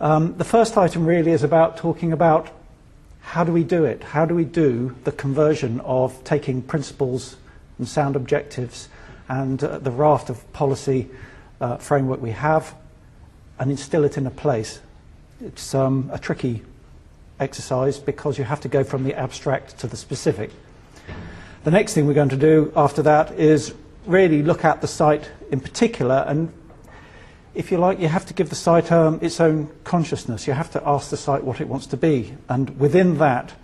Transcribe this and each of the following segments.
Um, the first item really is about talking about how do we do it? How do we do the conversion of taking principles and sound objectives and uh, the raft of policy uh, framework we have and instill it in a place? It's um, a tricky exercise because you have to go from the abstract to the specific. The next thing we're going to do after that is really look at the site in particular and if you like, you have to give the site um, its own consciousness. You have to ask the site what it wants to be. And within that,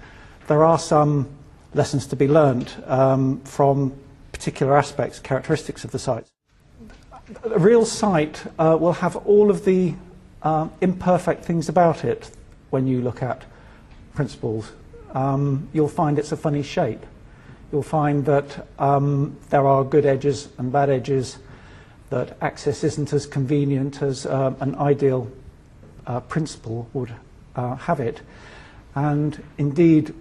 there are some lessons to be learned um, from particular aspects, characteristics of the site. A real site uh, will have all of the um, imperfect things about it when you look at principles. Um, you'll find it's a funny shape. You'll find that um, there are good edges and bad edges that access isn't as convenient as um, an ideal uh, principle would uh, have it. And indeed,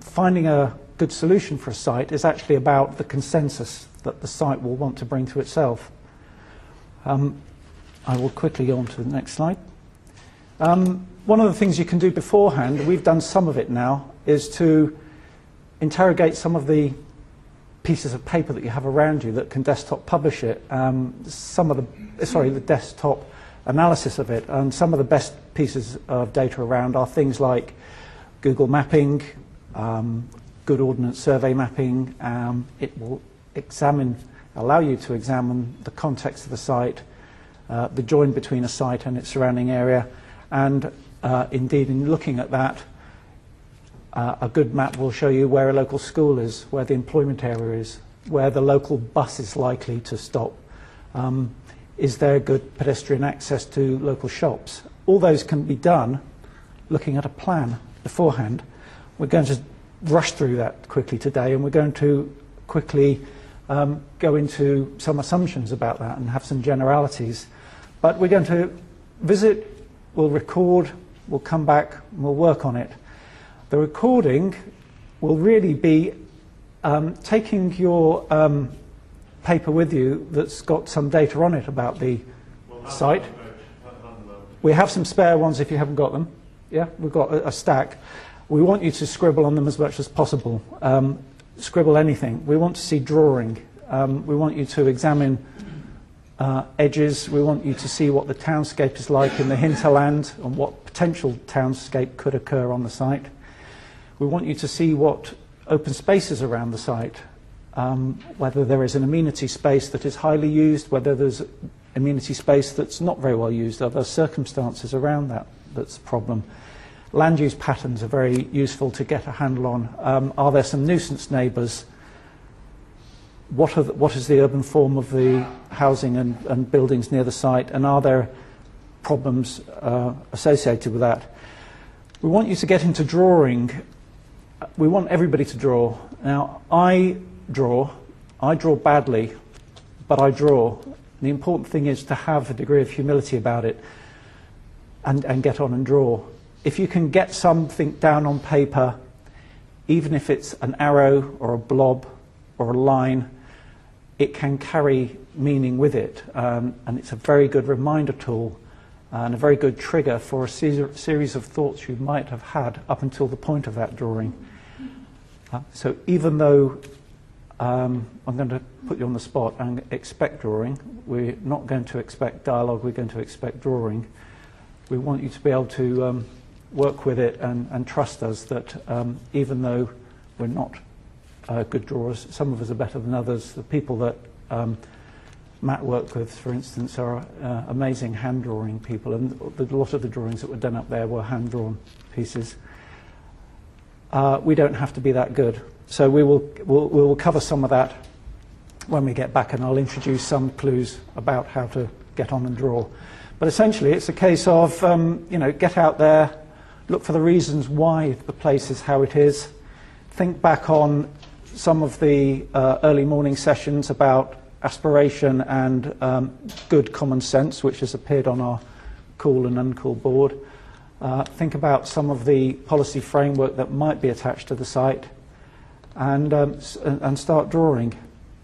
finding a good solution for a site is actually about the consensus that the site will want to bring to itself. Um, I will quickly go on to the next slide. Um, one of the things you can do beforehand, we've done some of it now, is to interrogate some of the pieces of paper that you have around you that can desktop publish it. Um, some of the, sorry, the desktop analysis of it, and some of the best pieces of data around are things like Google Mapping, um, Good Ordnance Survey Mapping. Um, it will examine, allow you to examine the context of the site, uh, the join between a site and its surrounding area, and uh, indeed in looking at that, Uh, a good map will show you where a local school is, where the employment area is, where the local bus is likely to stop. Um, is there good pedestrian access to local shops? All those can be done looking at a plan beforehand. We're going to rush through that quickly today and we're going to quickly um, go into some assumptions about that and have some generalities. But we're going to visit, we'll record, we'll come back, and we'll work on it. The recording will really be um, taking your um, paper with you that's got some data on it about the well, site. We have some spare ones if you haven't got them. Yeah, we've got a, a stack. We want you to scribble on them as much as possible. Um, scribble anything. We want to see drawing. Um, we want you to examine uh, edges. We want you to see what the townscape is like in the hinterland and what potential townscape could occur on the site. We want you to see what open spaces around the site, um, whether there is an amenity space that is highly used, whether there's amenity space that's not very well used, are there circumstances around that that's a problem. Land use patterns are very useful to get a handle on. Um, are there some nuisance neighbours? What, the, what is the urban form of the housing and, and buildings near the site? And are there problems uh, associated with that? We want you to get into drawing we want everybody to draw. Now, I draw. I draw badly, but I draw. The important thing is to have a degree of humility about it and, and get on and draw. If you can get something down on paper, even if it's an arrow or a blob or a line, it can carry meaning with it. Um, and it's a very good reminder tool and a very good trigger for a series of thoughts you might have had up until the point of that drawing. So even though um, I'm going to put you on the spot and expect drawing, we're not going to expect dialogue, we're going to expect drawing. We want you to be able to um, work with it and, and trust us that um, even though we're not uh, good drawers, some of us are better than others. The people that um, Matt worked with, for instance, are uh, amazing hand drawing people, and a lot of the drawings that were done up there were hand drawn pieces uh, we don't have to be that good. So we will, we'll, we will cover some of that when we get back, and I'll introduce some clues about how to get on and draw. But essentially, it's a case of, um, you know, get out there, look for the reasons why the place is how it is, think back on some of the uh, early morning sessions about aspiration and um, good common sense, which has appeared on our cool and uncool board. uh, think about some of the policy framework that might be attached to the site, and, um, and start drawing.